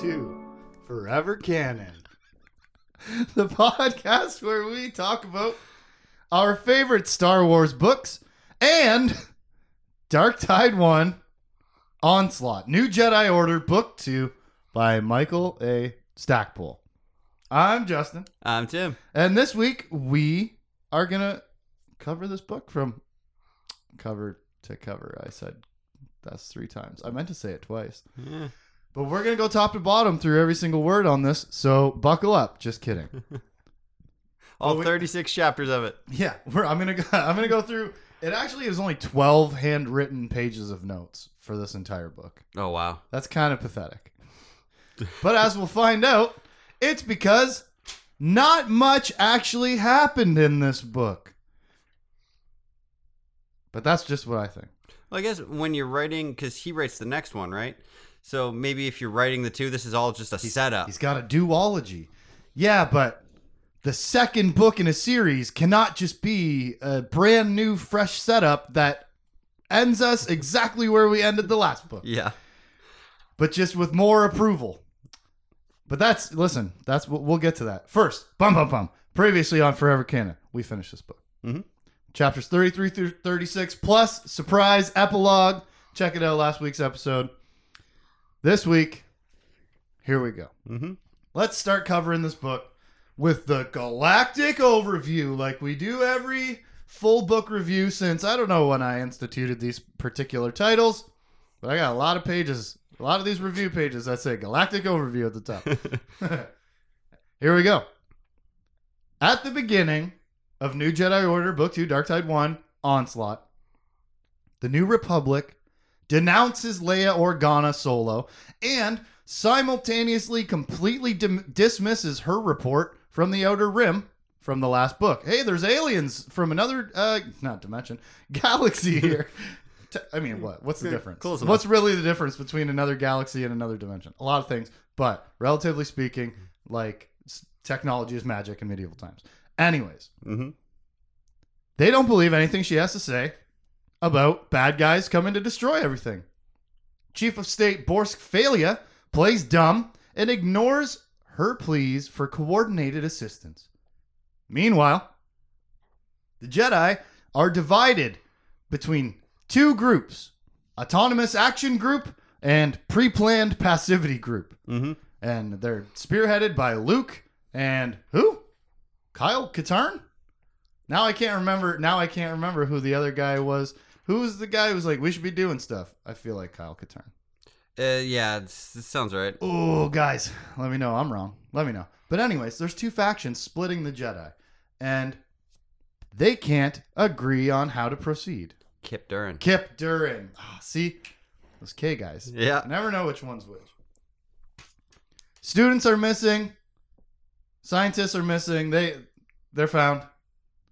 to Forever Canon, the podcast where we talk about our favorite Star Wars books and Dark Tide 1 Onslaught, New Jedi Order, Book 2 by Michael A. Stackpole. I'm Justin, I'm Tim. and this week we are going to cover this book from cover to cover. I said that's three times. I meant to say it twice. Yeah. But we're gonna go top to bottom through every single word on this, so buckle up. Just kidding. All we- 36 chapters of it. yeah, we're, I'm gonna go, I'm gonna go through. It actually is only 12 handwritten pages of notes for this entire book. Oh, wow. That's kind of pathetic. But as we'll find out, it's because not much actually happened in this book. But that's just what I think. Well, I guess when you're writing, because he writes the next one, right? So maybe if you're writing the two, this is all just a setup. He's got a duology. Yeah, but the second book in a series cannot just be a brand new, fresh setup that ends us exactly where we ended the last book, Yeah. but just with more approval. But that's listen. That's what we'll get to that first. Bum bum bum. Previously on Forever Canon, we finished this book. Mhm. Chapters thirty-three through thirty-six plus surprise epilogue. Check it out. Last week's episode. This week, here we go. Mm-hmm. Let's start covering this book with the galactic overview, like we do every full book review since I don't know when I instituted these particular titles, but I got a lot of pages, a lot of these review pages that say galactic overview at the top. Here we go. At the beginning of New Jedi Order, Book 2, Dark Tide 1, Onslaught, the New Republic denounces Leia Organa Solo and simultaneously completely dim- dismisses her report from the Outer Rim from the last book. Hey, there's aliens from another, uh, not dimension, galaxy here. I mean, what? What's the difference? close What's really the difference between another galaxy and another dimension? A lot of things, but relatively speaking, like technology is magic in medieval times. Anyways, Mm-hmm. they don't believe anything she has to say about bad guys coming to destroy everything. Chief of State Borsk Fey'lya plays dumb and ignores her pleas for coordinated assistance. Meanwhile, the Jedi are divided between two groups Autonomous Action Group and Pre Planned Passivity Group. Mm-hmm. And they're spearheaded by Luke and who? Kyle Katarn? Now I can't remember. Now I can't remember who the other guy was. Who was the guy who was like, we should be doing stuff? I feel like Kyle Katarn. Uh, yeah, this sounds right. Oh, guys, let me know. I'm wrong. Let me know. But, anyways, there's two factions splitting the Jedi, and they can't agree on how to proceed. Kip Durron. Kip Durron. Ah, see, those K guys. Yeah. Never know which one's which. Students are missing. Scientists are missing. They they're found.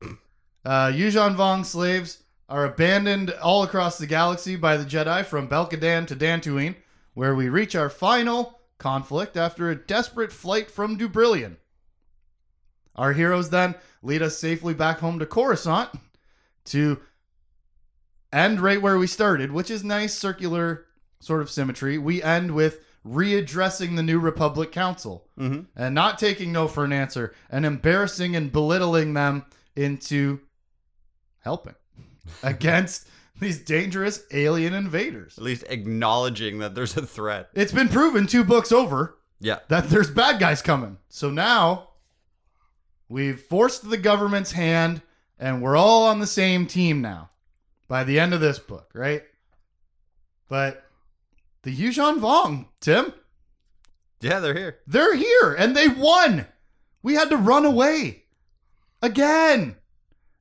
Uh, Yuuzhan Vong slaves are abandoned all across the galaxy by the Jedi from Belkadan to Dantooine, where we reach our final conflict after a desperate flight from Dubrillion. Our heroes then lead us safely back home to Coruscant to end right where we started, which is nice circular sort of symmetry. We end with readdressing the New Republic Council Mm-hmm. and not taking no for an answer and embarrassing and belittling them into helping against these dangerous alien invaders. At least acknowledging that there's a threat. It's been proven two books over Yeah. that there's bad guys coming. So now we've forced the government's hand and we're all on the same team now by the end of this book, right? But the Yuuzhan Vong, Tim, Yeah, they're here. they're here and they won. We had to run away again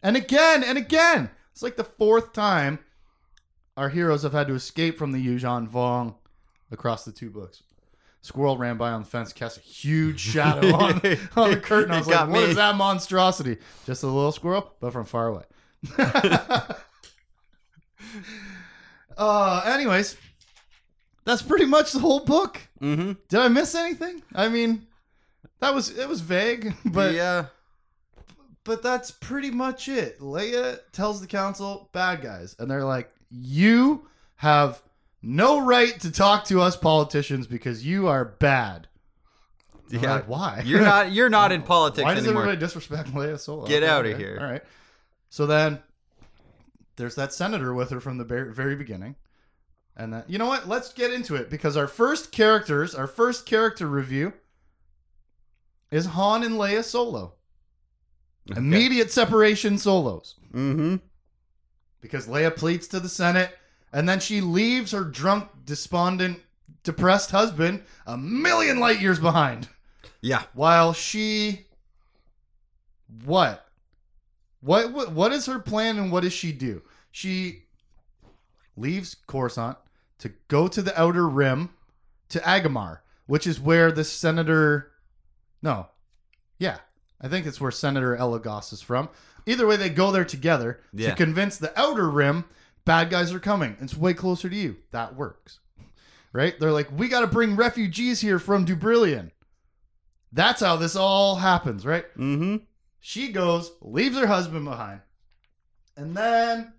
and again and again. It's like the fourth time our heroes have had to escape from the Yuuzhan Vong across the two books. Squirrel ran by on the fence, cast a huge shadow on, on the curtain. I was like, got "What is me." that monstrosity? Just a little squirrel, but from far away. uh, anyways, that's pretty much the whole book. Mm-hmm. Did I miss anything? I mean, that was it was vague, but yeah. But that's pretty much it. Leia tells the council bad guys, and they're like, "You have no right to talk to us politicians because you are bad. I'm Yeah. like, why? You're not. You're not in politics Why does anymore. everybody disrespect Leia Solo? Get Okay, of okay, here. All right. So then there's that senator with her from the very, very beginning. And then, you know what? Let's get into it because our first characters, our first character review is Han and Leia Solo. Okay. Immediate separation solos. Mm-hmm. Because Leia pleads to the Senate and then she leaves her drunk, despondent, depressed husband a million light years behind. Yeah. while she what what what, what is her plan and what does she do she leaves coruscant to go to the outer rim to agamar which is where the senator no yeah i think it's where senator elegos is from either way they go there together Yeah. to convince the outer rim bad guys are coming it's way closer to you that works right they're like we got to bring refugees here from dubrillion that's how this all happens, right? Mm-hmm. She goes, leaves her husband behind, and then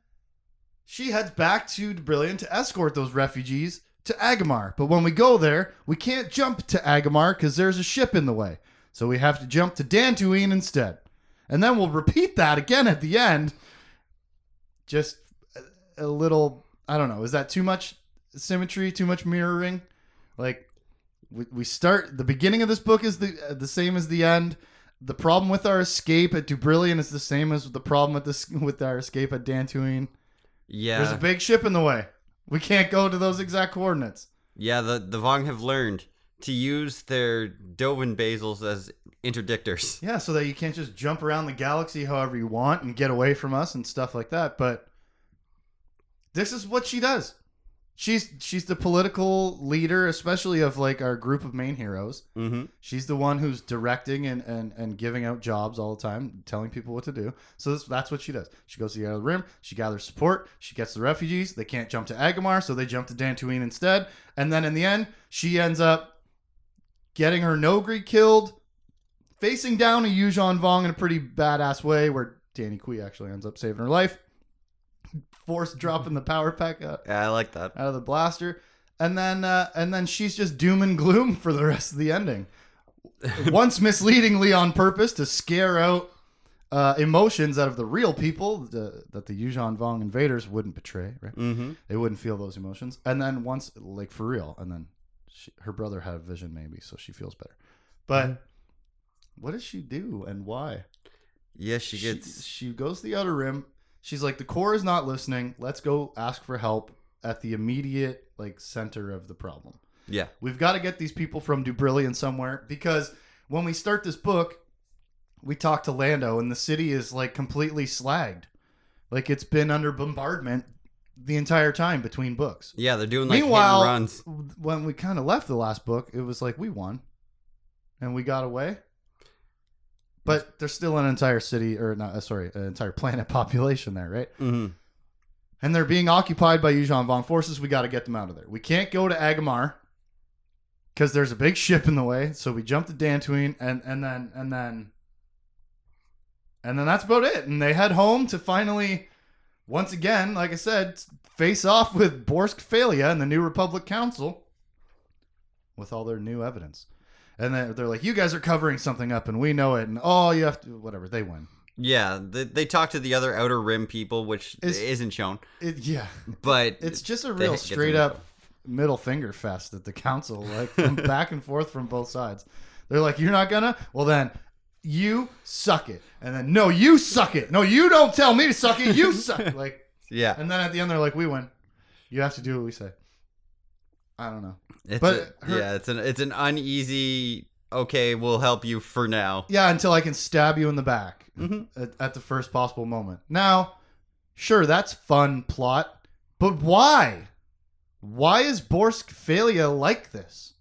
she heads back to Brillion to escort those refugees to Agamar. But when we go there, we can't jump to Agamar because there's a ship in the way. So we have to jump to Dantooine instead. And then we'll repeat that again at the end. Just a, little, I don't know, is that too much symmetry, too much mirroring? Like, we, we start the beginning of this book is the uh, the same as the end. The problem with our escape at Dubrillion is the same as the problem with this with our escape at Dantooine. Yeah. There's a big ship in the way. We can't go to those exact coordinates. yeah. The the Vong have learned to use their Dovin basals as interdictors. Yeah, so that you can't just jump around the galaxy however you want and get away from us and stuff like that. But this is what she does. She's she's the political leader, especially of like our group of main heroes. Mm-hmm. She's the one who's directing and, and, and giving out jobs all the time, telling people what to do. So this, that's what she does. She goes to the other rim. She gathers support. She gets the refugees. They can't jump to Agamar, so they jump to Dantooine instead. And then in the end, she ends up getting her Noghri killed, facing down a Yuuzhan Vong in a pretty badass way, where Danni Quee actually ends up saving her life. Force dropping the power pack out Yeah, I like that. out of the blaster, and then uh, and then she's just doom and gloom for the rest of the ending. Once misleadingly on purpose to scare out uh, emotions out of the real people the, that the Yuuzhan Vong invaders wouldn't betray. Right? Mm-hmm. They wouldn't feel those emotions, and then once like for real, and then she, her brother had a vision maybe, so she feels better. But what does she do and why? Yeah, she gets. she goes to the outer rim. She's like, the core is not listening. Let's go ask for help at the immediate like center of the problem. yeah. We've got to get these people from Dubrillion somewhere because when we start this book, we talk to Lando and the city is like completely slagged. Like it's been under bombardment the entire time between books. Yeah, they're doing like Meanwhile, runs. when we kind of left the last book, it was like we won and we got away. But there's still an entire city, or not, uh, sorry, an entire planet population there, right? Mm-hmm. And they're being occupied by Yuuzhan Vong forces. We got to get them out of there. We can't go to Agamar because there's a big ship in the way. So we jump to Dantooine, and and then and then and then that's about it. And they head home to finally, once again, like I said, face off with Borsk Fey'lya and the New Republic Council with all their new evidence. And then they're like, "You guys are covering something up, and we know it." And oh, you have to whatever. They win. Yeah, they, they talk to the other outer rim people, which Is- isn't shown. It, yeah, But it's just a real straight up middle finger fest at the council, like from back and forth from both sides. They're like, "You're not gonna." Well, then you suck it, and then no, you suck it. No, you don't tell me to suck it. You suck. it." Like, yeah, and then at the end, they're like, "We win. You have to do what we say." I don't know. it's but a, her- yeah, it's an it's an uneasy. Okay, we'll help you for now. Yeah, until I can stab you in the back Mhm. at, at the first possible moment. Now, sure, that's fun plot, but why? Why is Borsk Fey'lya like this?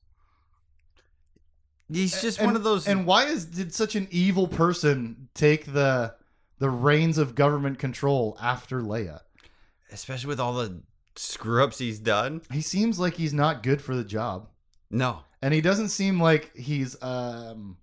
He's just and, one of those. And why is did such an evil person take the the reins of government control after Leia? especially with all the screw ups he's done. He seems like he's not good for the job, No, and he doesn't seem like he's um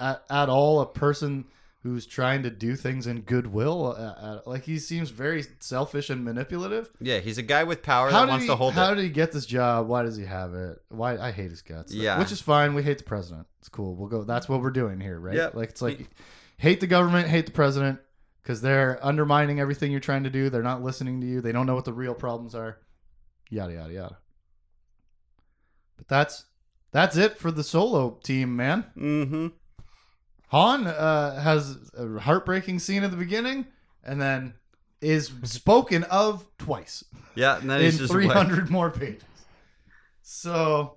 at, at all a person who's trying to do things in goodwill. Uh, uh, like he seems very selfish and manipulative. Yeah, he's a guy with power How that wants he, to hold How it. did he get this job? Why does he have it? Why I hate his guts. Yeah. which is fine. We hate the president. It's cool. We'll go. That's what we're doing here, right? Yep. Like it's like hate the government, hate the president because they're undermining everything you're trying to do. They're not listening to you. They don't know what the real problems are. Yada yada yada. But that's that's it for the solo team, man. Mm-hmm. Han uh, has a heartbreaking scene at the beginning, and then is spoken of twice Yeah, and then in three hundred more pages. So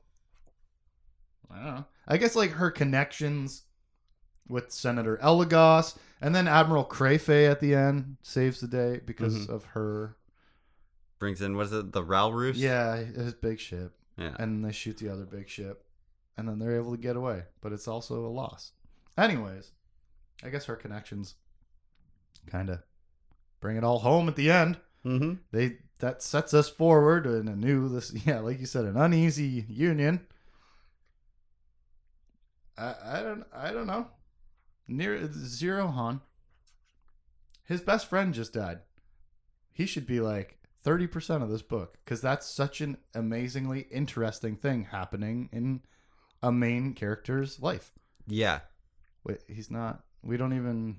I don't know. I guess like her connections with Senator Elegos, and then Admiral Kre'fey at the end saves the day because Mhm. of her. brings in what is it, the Ral Roos? Yeah, his big ship, Yeah. and they shoot the other big ship, and then they're able to get away. But it's also a loss. Anyways, I guess her connections kind of bring it all home at the end. Mm-hmm. they that sets us forward in a new this yeah like you said an uneasy union i i don't i don't know near zero han his best friend just died he should be like 30% of this book because that's such an amazingly interesting thing happening in a main character's life Yeah. Wait, he's not we don't even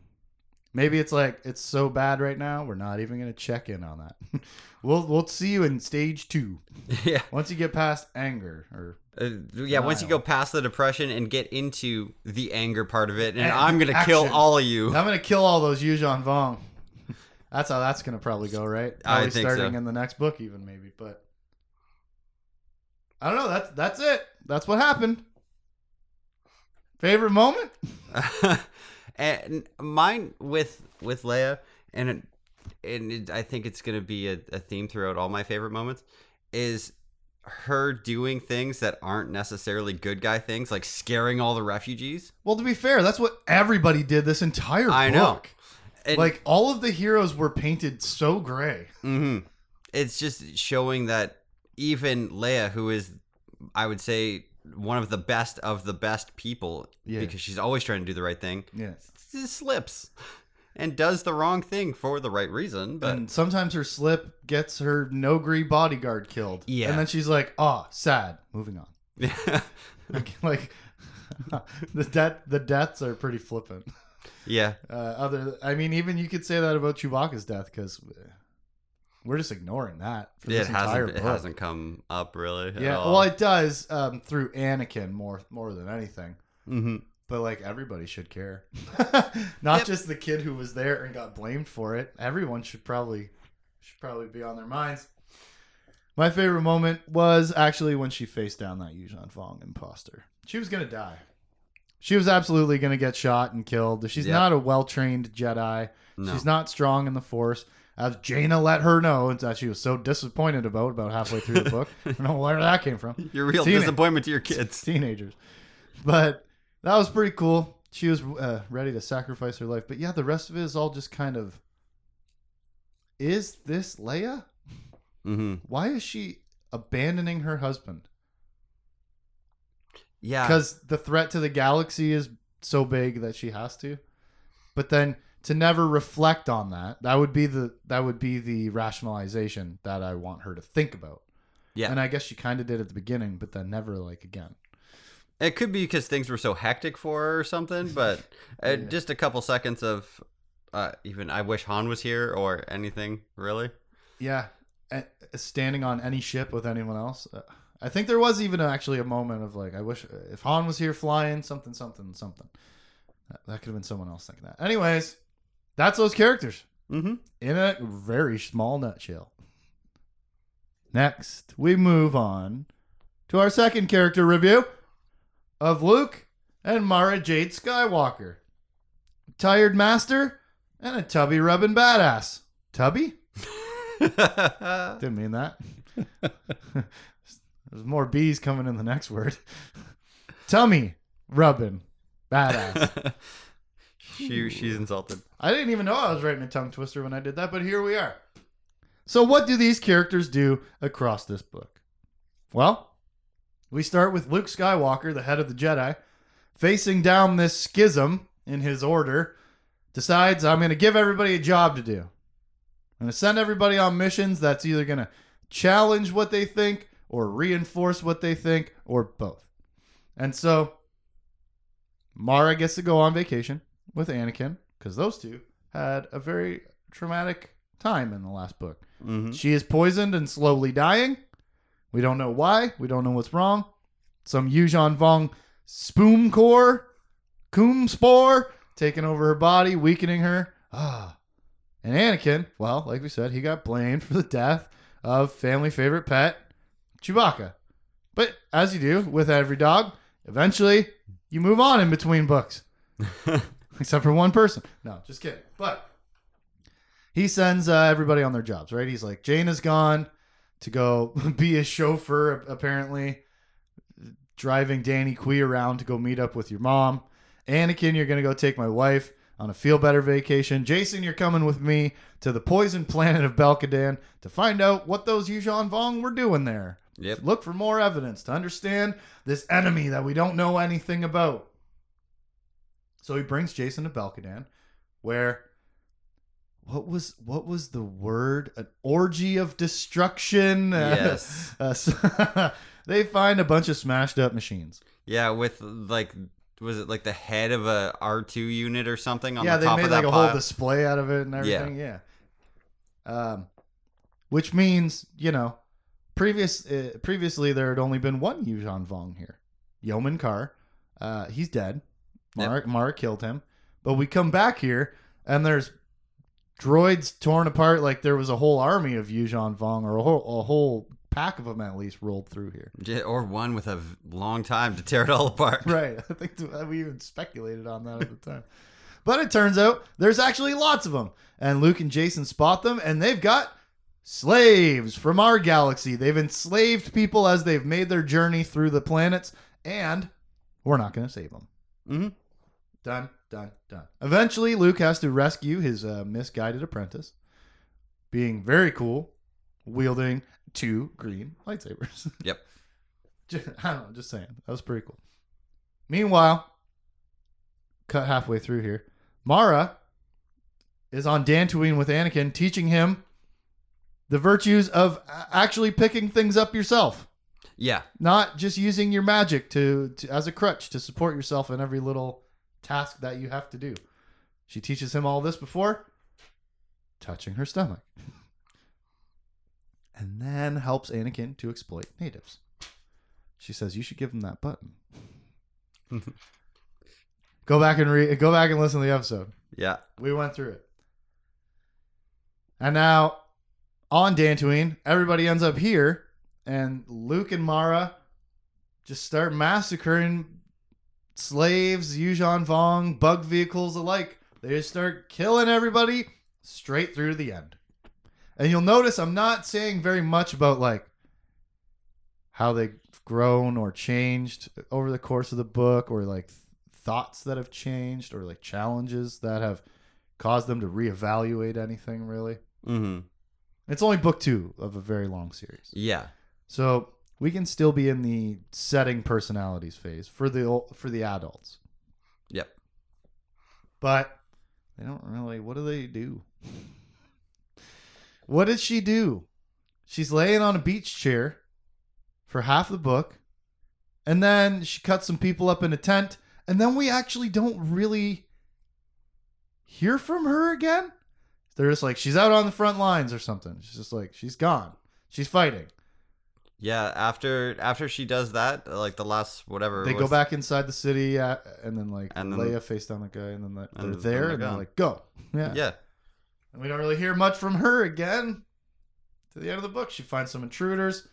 maybe it's like it's so bad right now we're not even gonna check in on that. We'll we'll see you in stage two. Yeah. once you get past anger or Uh, yeah, once you go past the depression and get into the anger part of it, and And I'm gonna kill all of you. i'm gonna kill all those yuuzhan vong. That's how that's gonna probably go right? I Probably think starting so. in the next book even maybe but i don't know that's that's it. That's what happened favorite moment and mine with with Leia, and it, and it, I think it's gonna be a, a theme throughout all my favorite moments is her doing things that aren't necessarily good guy things, like scaring all the refugees. well to be fair that's what everybody did this entire I know. And, like all of the heroes were painted so gray hmm It's just showing that even Leia, who is, I would say, one of the best of the best people, Yeah. because she's always trying to do the right thing, yeah slips and does the wrong thing for the right reason. But and sometimes her slip gets her Noghri bodyguard killed. Yeah. And then she's like, oh, sad. Moving on. Like, like the death the deaths are pretty flippant. yeah, Uh, other I mean, even you could say that about Chewbacca's death because we're just ignoring that for it this entire hasn't it hasn't come up really. at yeah, all. well, it does um, through Anakin more more than anything. Mhm. But like everybody should care, not Yep. just the kid who was there and got blamed for it. Everyone should probably should probably be on their minds. My favorite moment was actually when she faced down that Yuuzhan Vong imposter. She was gonna die. She was absolutely gonna get shot and killed. She's Yep. not a well trained Jedi. No. She's not strong in the Force. As Jaina let her know that she was so disappointed about about halfway through the book. I don't know where that came from Your real Teen- disappointment to your kids. teenagers. But that was pretty cool. She was uh, ready to sacrifice her life. But yeah, the rest of it is all just kind of. Is this Leia? hmm Why is she abandoning her husband? Yeah, Because the threat to the galaxy is so big that she has to. But then to never reflect on that, that would be the that would be the rationalization that I want her to think about. Yeah. And I guess she kind of did at the beginning, but then never like again. it could be because things were so hectic for her or something. But uh, Yeah. just a couple seconds of uh, even I wish Han was here or anything really. Yeah, standing on any ship with anyone else. Uh, I think there was even actually a moment of like, I wish if Han was here flying something, something, something. That, that could have been someone else thinking that. Anyways, that's those characters Mm-hmm. in a very small nutshell. Next, we move on to our second character review of Luke and Mara Jade Skywalker. Tired master and a tubby rubbing badass. Tubby? Didn't mean that. There's more bees coming in the next word. Tummy rubbing. Badass. She she's insulted. I didn't even know I was writing a tongue twister when I did that, but here we are. So, what do these characters do across this book? Well, we start with Luke Skywalker, the head of the Jedi, facing down this schism in his order decides I'm going to give everybody a job to do. I'm going to send everybody on missions that's either going to challenge what they think or reinforce what they think or both. And so Mara gets to go on vacation with Anakin because those two had a very traumatic time in the last book. Mm-hmm. She is poisoned and slowly dying. We don't know why. We don't know what's wrong. Some Yuuzhan Vong spoon core, coomb spore, taking over her body, weakening her. Ah. And Anakin, well, like we said, he got blamed for the death of family favorite pet, Chewbacca. But as you do with every dog, eventually you move on in between books. Except for one person. No, just kidding. But he sends uh, everybody on their jobs, right? He's like, Jane is gone to go be a chauffeur, apparently, driving Danni Quee around to go meet up with your mom. Anakin, you're going to go take my wife on a feel better vacation. Jacen, you're coming with me to the poison planet of Belkadan to find out what those Yuuzhan Vong were doing there. Yep. Look for more evidence to understand this enemy that we don't know anything about. So he brings Jacen to Belkadan, where what was what was the word? An orgy of destruction. Yes. Uh, so- they find a bunch of smashed up machines. Yeah, with like, was it like the head of a R two unit or something on yeah, the they top made of like a pile? whole display out of it and everything. Yeah. Um, which means you know, previous uh, previously there had only been one Yuuzhan Vong here, Yomin Carr. Uh, he's dead. Yep. Mara, Mara killed him. But we come back here and there's droids torn apart like there was a whole army of Yuuzhan Vong or a whole, a whole pack of them at least rolled through here. Yeah, or one with a long time to tear it all apart. Right. I think we even speculated on that at the time. But it turns out there's actually lots of them. And Luke and Jacen spot them, and they've got slaves from our galaxy. They've enslaved people as they've made their journey through the planets, and we're not going to save them. hmm Done, done, done. Eventually, Luke has to rescue his uh, misguided apprentice, being very cool, wielding two green lightsabers. Yep. Just, I don't know, just saying. That was pretty cool. Meanwhile, cut halfway through here, Mara is on Dantooine with Anakin, teaching him the virtues of actually picking things up yourself, Yeah. not just using your magic to, to as a crutch to support yourself in every little task that you have to do. She teaches him all this before touching her stomach. And then helps Anakin to exploit natives. She says you should give him that button. go back and read go back and listen to the episode. Yeah. We went through it. And now on Dantooine, everybody ends up here, and Luke and Mara just start massacring slaves, Yuuzhan Vong, bug vehicles alike. They just start killing everybody straight through to the end. And you'll notice I'm not saying very much about like how they've grown or changed over the course of the book or like th- thoughts that have changed or like challenges that have caused them to reevaluate anything really. hmm It's only book 2 of a very long series. Yeah. So, we can still be in the setting personalities phase for the for the adults. Yep. But they don't really what do they do? what did she do? She's laying on a beach chair for half the book. And then she cuts some people up in a tent, and then we actually don't really hear from her again. They're just like she's out on the front lines or something. She's just like she's gone. She's fighting. Yeah. After after she does that, like the last whatever. They it go back inside the city, uh, and then like And then- Leia face down the guy, and then the, they're and there, they're and they're like, "Go!" Yeah. Yeah. And we don't really hear much from her again. To the end of the book, she finds some intruders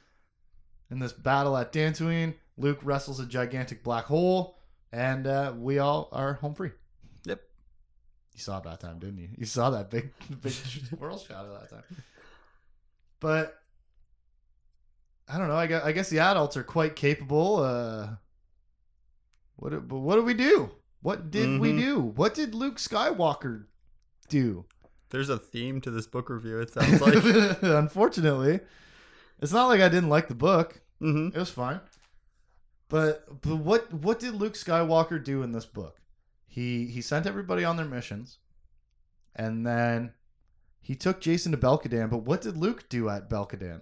in this battle at Dantooine. Luke wrestles a gigantic black hole, and uh, we all are home free. Yep. You saw it that time, didn't you? You saw that big, big world shot of that time. But I don't know. I guess, I guess the adults are quite capable. Uh, what? do- But what do we do? What did we Mhm. do? What did Luke Skywalker do? There's a theme to this book review. It sounds like. Unfortunately, it's not like I didn't like the book. hmm It was fine. But but what what did Luke Skywalker do in this book? He he sent everybody on their missions. And then he took Jacen to Belkadan, but what did Luke do at Belkadan?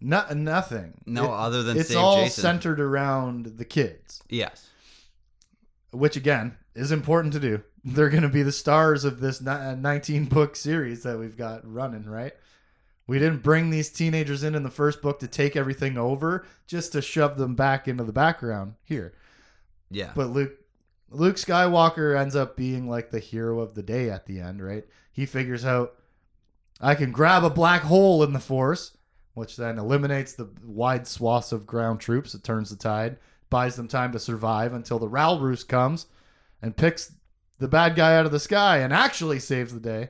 No, nothing. No, It- other than it's all Jacen. centered around the kids, yes. which again is important to do. They're going to be the stars of this uh, 19 book series that we've got running, right? We didn't bring these teenagers in in the first book to take everything over, just to shove them back into the background here. Yeah. But Luke Luke Skywalker ends up being like the hero of the day at the end, right? He figures out I can grab a black hole in the force, which then eliminates the wide swaths of ground troops. It turns the tide, buys them time to survive until the Ralroost comes and picks the bad guy out of the sky and actually saves the day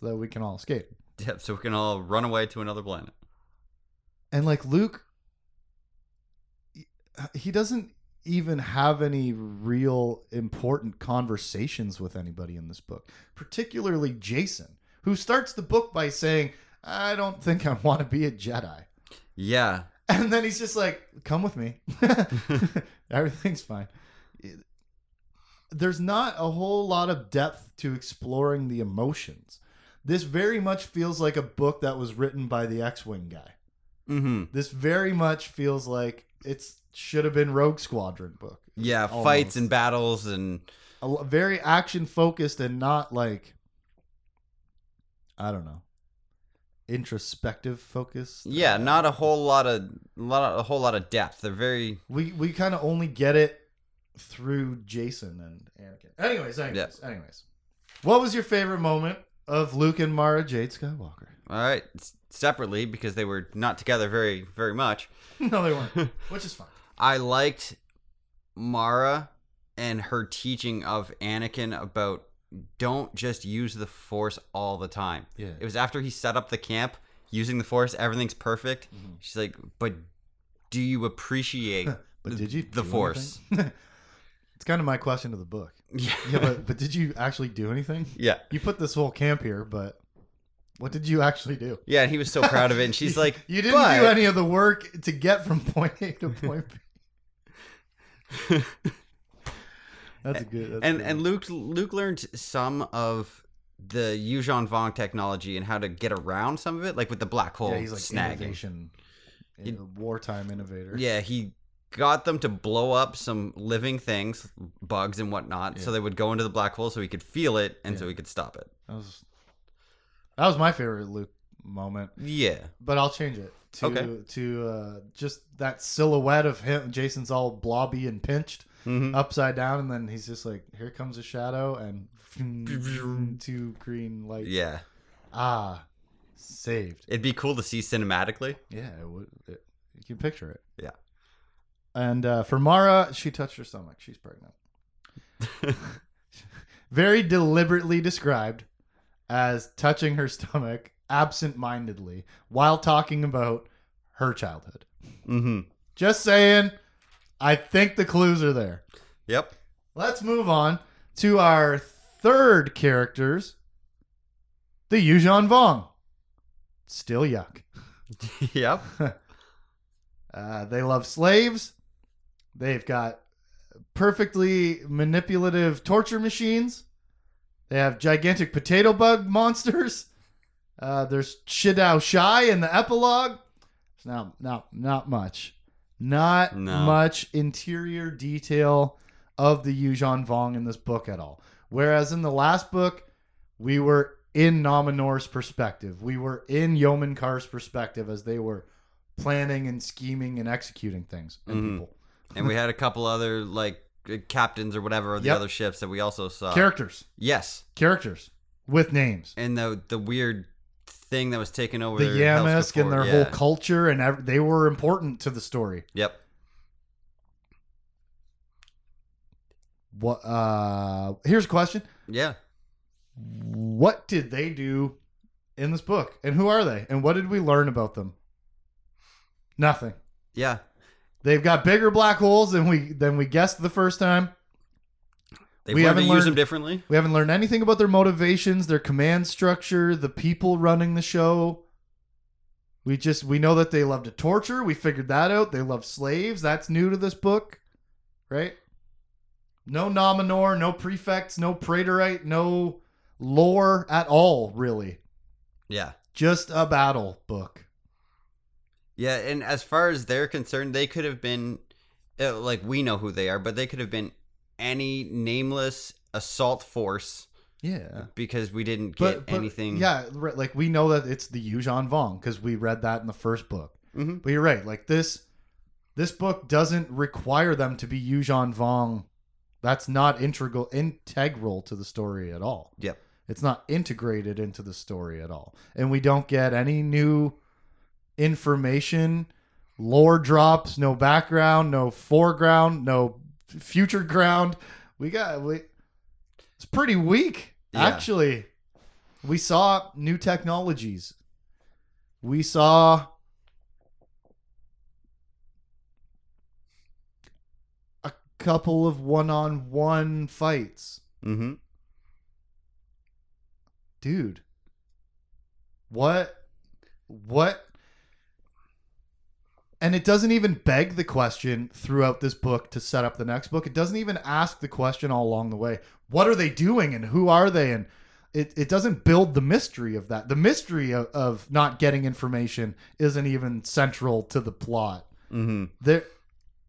so that we can all escape. Yep. So we can all run away to another planet. And like Luke he doesn't even have any real important conversations with anybody in this book, particularly Jacen, who starts the book by saying, I don't think I want to be a Jedi. Yeah. And then he's just like, come with me. Everything's fine. There's not a whole lot of depth to exploring the emotions. This very much feels like a book that was written by the X Wing guy. Mm-hmm. This very much feels like it's should have been Rogue Squadron book. Yeah. Almost. Fights and battles and A very action focused and not like I don't know introspective focus. yeah, uh, not a whole lot of lot of, a whole lot of depth. They're very We we kind of only get it through Jacen and Anakin. Anyways, anyways, anyways. What was your favorite moment of Luke and Mara Jade Skywalker? all right separately because they were not together very very much. no, they weren't, which is fine. I liked Mara and her teaching of Anakin about don't just use the Force all the time. Yeah. It was after he set up the camp using the Force, everything's perfect. Mhm. She's like, but do you appreciate But did you the Force? it's kind of my question to the book. Yeah. Yeah, but but did you actually do anything? yeah. You put this whole camp here, but what did you actually do? Yeah, and he was so proud of it. And she's like, you didn't "But-" do any of the work to get from point A to point B. That's a good. That's and good. and Luke Luke learned some of the Yuuzhan Vong technology and how to get around some of it, like with the black hole yeah, he's like snagging. innovation, in a wartime innovator. Yeah, he got them to blow up some living things, bugs and whatnot, so they would go into the black hole so he could feel it and so Yeah. he could stop it. that was that was my favorite Luke moment. Yeah. But I'll change it to Okay. to uh, just that silhouette of him. Jacen's all blobby and pinched, Mm-hmm. upside down, and then he's just like, "Here comes a shadow," and two green lights. Yeah. Ah, saved. It'd be cool to see cinematically. Yeah, it would. It, you can picture it. Yeah. And uh, for Mara, she touched her stomach. She's pregnant. Very deliberately described as touching her stomach absent-mindedly while talking about her childhood. Mm-hmm. Just saying. I think the clues are there. Yep. Let's move on to our third characters, the Yuuzhan Vong. Still yuck. yep. Uh, they love slaves. They've got perfectly manipulative torture machines. They have gigantic potato bug monsters. Uh, there's Shedao Shai in the epilogue. It's not not not much, not No. much interior detail of the Yuuzhan Vong in this book at all. Whereas in the last book, we were in Nom Anor's perspective. We were in Yomin Carr's perspective as they were planning and scheming and executing things and Mhm. people. And we had a couple other like uh, captains or whatever of the Yep. other ships that we also saw. Characters. yes. Characters with names. And the the weird thing that was taken over The Yammosk and their yeah. whole culture and ev- they were important to the story. Yep. What uh here's a question. Yeah. What did they do in this book? And who are they? And what did we learn about them? Nothing. Yeah. They've got bigger black holes than we than we guessed the first time. They We learned haven't use them learned- differently. We haven't learned anything about their motivations, their command structure, the people running the show. We just we know that they love to torture. We figured that out. They love slaves. That's new to this book, right? No Nom Anor, no prefects, no Praetorite, no lore at all, really. Yeah. Just a battle book. Yeah, and as far as they're concerned, they could have been uh, like we know who they are, but they could have been any nameless assault force Yeah. because we didn't get But, but anything. Yeah, like we know that it's the Yuuzhan Vong because we read that in the first book. hmm But you're right. Like this, this book doesn't require them to be Yuuzhan Vong. That's not integral integral to the story at all. Yep. It's not integrated into the story at all, and we don't get any new information, lore drops, no background, no foreground, no future ground. We got we. It's pretty weak, Yeah. actually. We saw new technologies. We saw a couple of one-on-one fights. hmm dude what what and it doesn't even beg the question throughout this book to set up the next book it doesn't even ask the question all along the way what are they doing and who are they and it, it doesn't build the mystery of that the mystery of, of not getting information isn't even central to the plot hmm they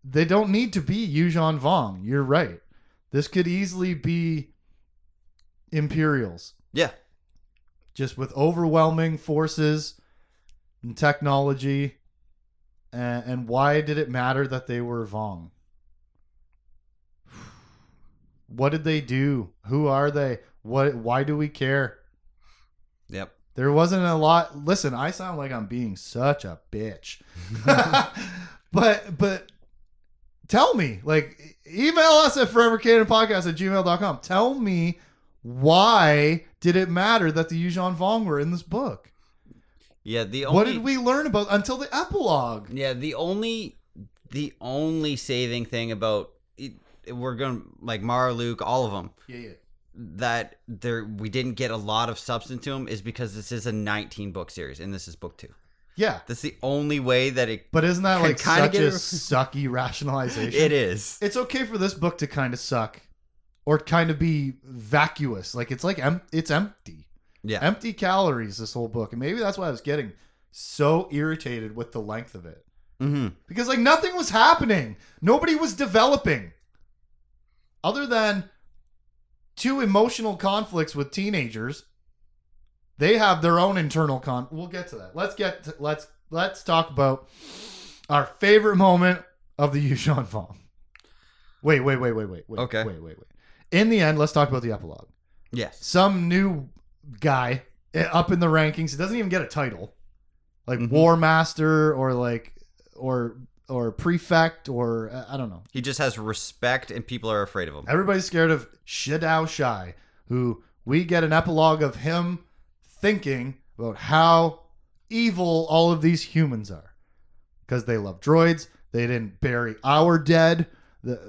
they don't need to be Yuuzhan Vong. You're right. This could easily be Imperials, Yeah. just with overwhelming forces and technology. And, and why did it matter that they were Vong? What did they do? Who are they? What? Why do we care? Yep. There wasn't a lot. Listen, I sound like I'm being such a bitch. but but tell me, like email us at forevercanonpodcast at gmail.com. Tell me why did it matter that the Yuuzhan Vong were in this book? Yeah. The only what did we learn about until the epilogue? Yeah, the only the only saving thing about it, we're going like Mara, Luke, all of them Yeah, yeah. that there we didn't get a lot of substance to them is because this is a 19 book series and this is book 2. Yeah. That's the only way that it But isn't that like such a sucky rationalization? it is. it's okay for this book to kind of suck or kind of be vacuous like it's like em- it's empty Yeah. empty calories this whole book and maybe that's why i was getting so irritated with the length of it Mhm. because like nothing was happening nobody was developing other than two emotional conflicts with teenagers they have their own internal con we'll get to that let's get to, let's let's talk about our favorite moment of the Yuuzhan Vong. Wait, wait, wait, wait, wait, wait. Okay. Wait, wait, wait. In the end, let's talk about the epilogue. Yes. Some new guy eh, up in the rankings. It doesn't even get a title, like Mhm. War Master or like or or prefect or uh, I don't know. He just has respect and people are afraid of him. Everybody's scared of Shedao Shai, who we get an epilogue of him thinking about how evil all of these humans are. Because they love droids, they didn't bury our dead. The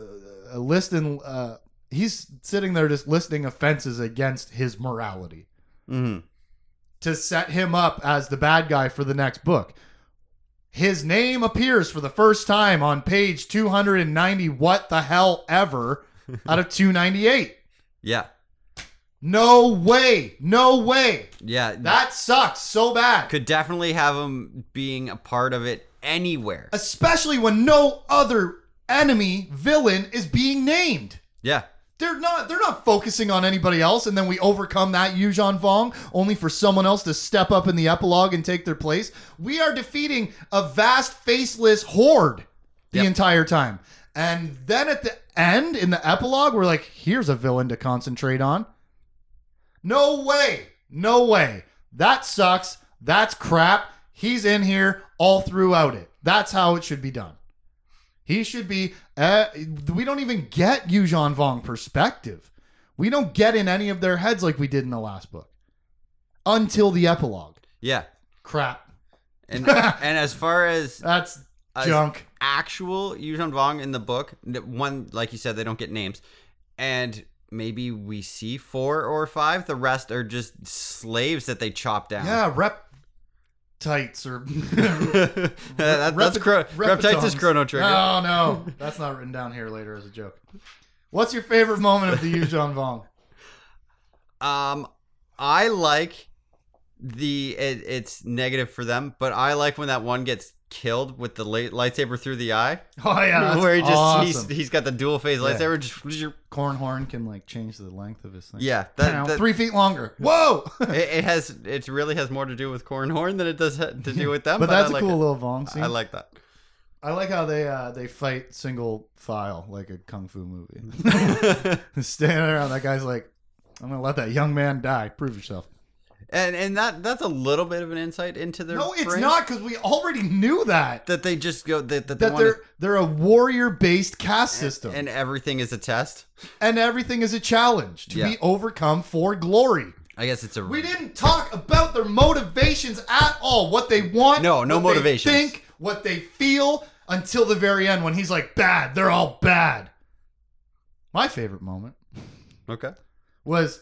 uh, listing, uh, he's sitting there just listing offenses against his morality Mhm. to set him up as the bad guy for the next book. His name appears for the first time on page 290. What the hell ever out of 298? Yeah. No way. No way. Yeah. That sucks so bad. could definitely have him being a part of it anywhere. Especially when no other enemy villain is being named. Yeah. They're not they're not focusing on anybody else and then we overcome that Yuuzhan Vong only for someone else to step up in the epilogue and take their place. We are defeating a vast faceless horde the Yep. entire time. And then at the end in the epilogue we're like here's a villain to concentrate on. No way. No way. That sucks. That's crap. He's in here all throughout it. That's how it should be done. He should be. Uh, we don't even get Yuuzhan Vong perspective. We don't get in any of their heads like we did in the last book until the epilogue. Yeah. Crap. And and as far as That's As- junk. actual Yuuzhan Vong in the book, one like you said, they don't get names, and maybe we see four or five. The rest are just slaves that they chop down. Yeah, rep tights or that, that's Chro- Reptites is. Chrono Trigger. No, no, that's not written down here later as a joke. What's your favorite moment of the Yuuzhan Vong? Um, I like the it, it's negative for them, but I like when that one gets killed with the light, lightsaber through the eye, Oh yeah, that's where he just awesome. he's, he's got the dual phase Yeah. lightsaber. Just Corran Horn can like change the length of his thing. yeah, Now, that, that three feet longer. Whoa! it, it has it really has more to do with Corran Horn than it does to do with them. but that's I a like cool it. little Vong scene. I like that. I like how they uh, they fight single file like a kung fu movie. Standing around, that guy's like, "I'm gonna let that young man die. Prove yourself." And and that that's a little bit of an insight into their No, it's brain, not because we already knew that that they just go that, that, they that wanna- they're they're a warrior based caste system, and everything is a test. and everything is a challenge to Yeah. be overcome for glory. I guess it's a We didn't talk about their motivations at all. What they want. No, no what they think what they feel until the very end when he's like, "Bad. They're all bad." My favorite moment okay. was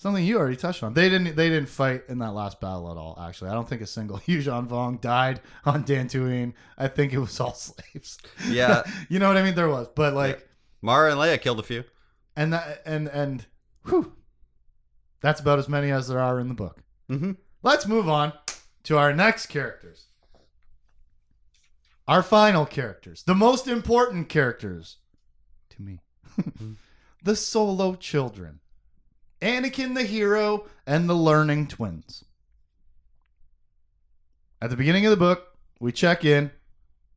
something you already touched on. They didn't. They didn't fight in that last battle at all. Actually, I don't think a single Yuuzhan Vong died on Dantooine. I think it was all slaves. Yeah. you know what I mean. There was, but like, Mara and Leia killed a few. and that, and and, whew, that's about as many as there are in the book. Mm-hmm. Let's move on to our next characters. Our final characters, the most important characters to me. the solo children. Anakin the hero and the learning twins. At the beginning of the book, we check in.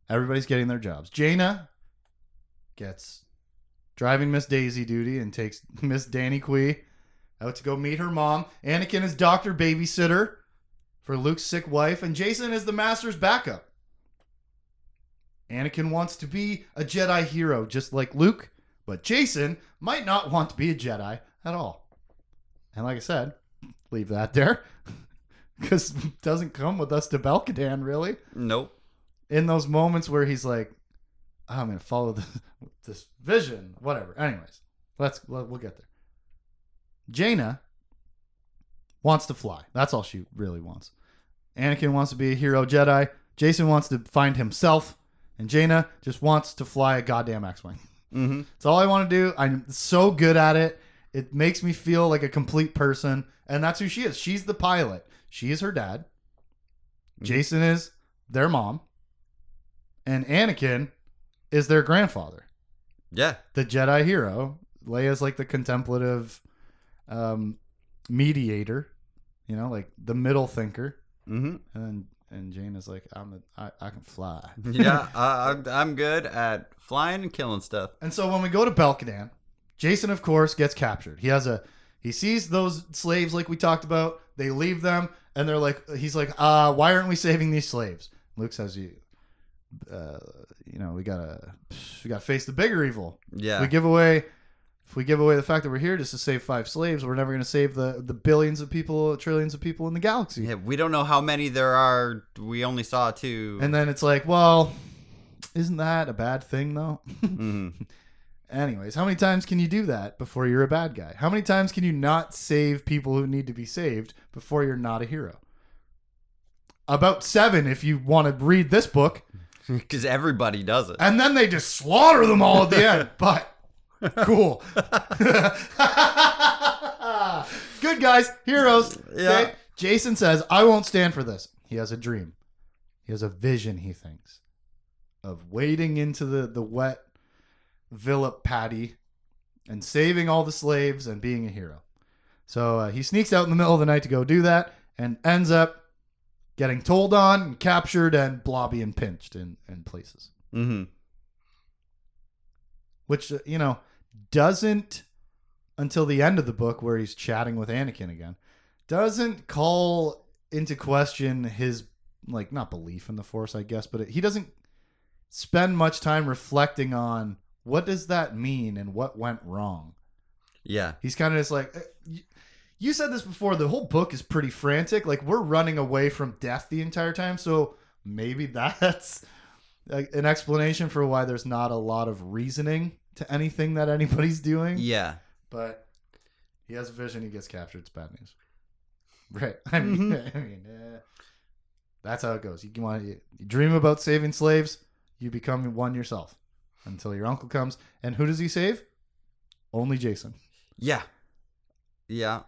Everybody's getting their jobs. Jaina gets driving Miss Daisy duty and takes Miss Danni Quee out to go meet her mom. Anakin is doctor babysitter for Luke's sick wife, and Jacen is the master's backup. Anakin wants to be a Jedi hero just like Luke, but Jacen might not want to be a Jedi at all. And like I said, leave that there because doesn't come with us to Belkadan really. Nope. In those moments where he's like, "Oh, "I'm gonna follow this, this vision," whatever. Anyways, let's we'll get there. Jaina wants to fly. That's all she really wants. Anakin wants to be a hero Jedi. Jacen wants to find himself, and Jaina just wants to fly a goddamn X-wing. Mm-hmm. That's all I want to do. I'm so good at it. It makes me feel like a complete person, and that's who she is. She's the pilot. She is her dad. Mhm. Jacen is their mom, and Anakin is their grandfather, Yeah. the Jedi hero. Leia's like the contemplative um, mediator, you know, like the middle thinker, Mm-hmm. and and Jane is like, I'm a, I, I can fly. Yeah. I, I'm I'm good at flying and killing stuff. And so when we go to Belkadan, Jacen, of course, gets captured. He has a he sees those slaves like we talked about. They leave them, and they're like, he's like, uh, why aren't we saving these slaves? Luke says, you, uh, you know, we gotta we gotta face the bigger evil. Yeah. If we give away. If we give away the fact that we're here just to save five slaves, we're never going to save the, the billions of people, trillions of people in the galaxy. yeah. We don't know how many there are. We only saw two. And then it's like, well, isn't that a bad thing though? Mhm. Anyways, how many times can you do that before you're a bad guy? How many times can you not save people who need to be saved before you're not a hero? About seven if you want to read this book. Because everybody does it. And then they just slaughter them all at the end. But cool. Good guys, heroes. Yeah. Okay? Jacen says, I won't stand for this. He has a dream. He has a vision, he thinks, of wading into the, the wet villa patty and saving all the slaves and being a hero. So uh, he sneaks out in the middle of the night to go do that and ends up getting told on and captured and blobby and pinched in, in places Mm-hmm. which uh, you know doesn't until the end of the book where he's chatting with Anakin again doesn't call into question his like not belief in the force I guess but he doesn't spend much time reflecting on what does that mean and what went wrong? Yeah. he's kind of just like uh, you said this before the whole book is pretty frantic like we're running away from death the entire time so maybe that's an explanation for why there's not a lot of reasoning to anything that anybody's doing. Yeah. but he has a vision he gets captured it's bad news. Right i mean i mean eh, that's how it goes. You want you dream about saving slaves you become one yourself until your uncle comes and who does he save only jacen Yeah. Yeah.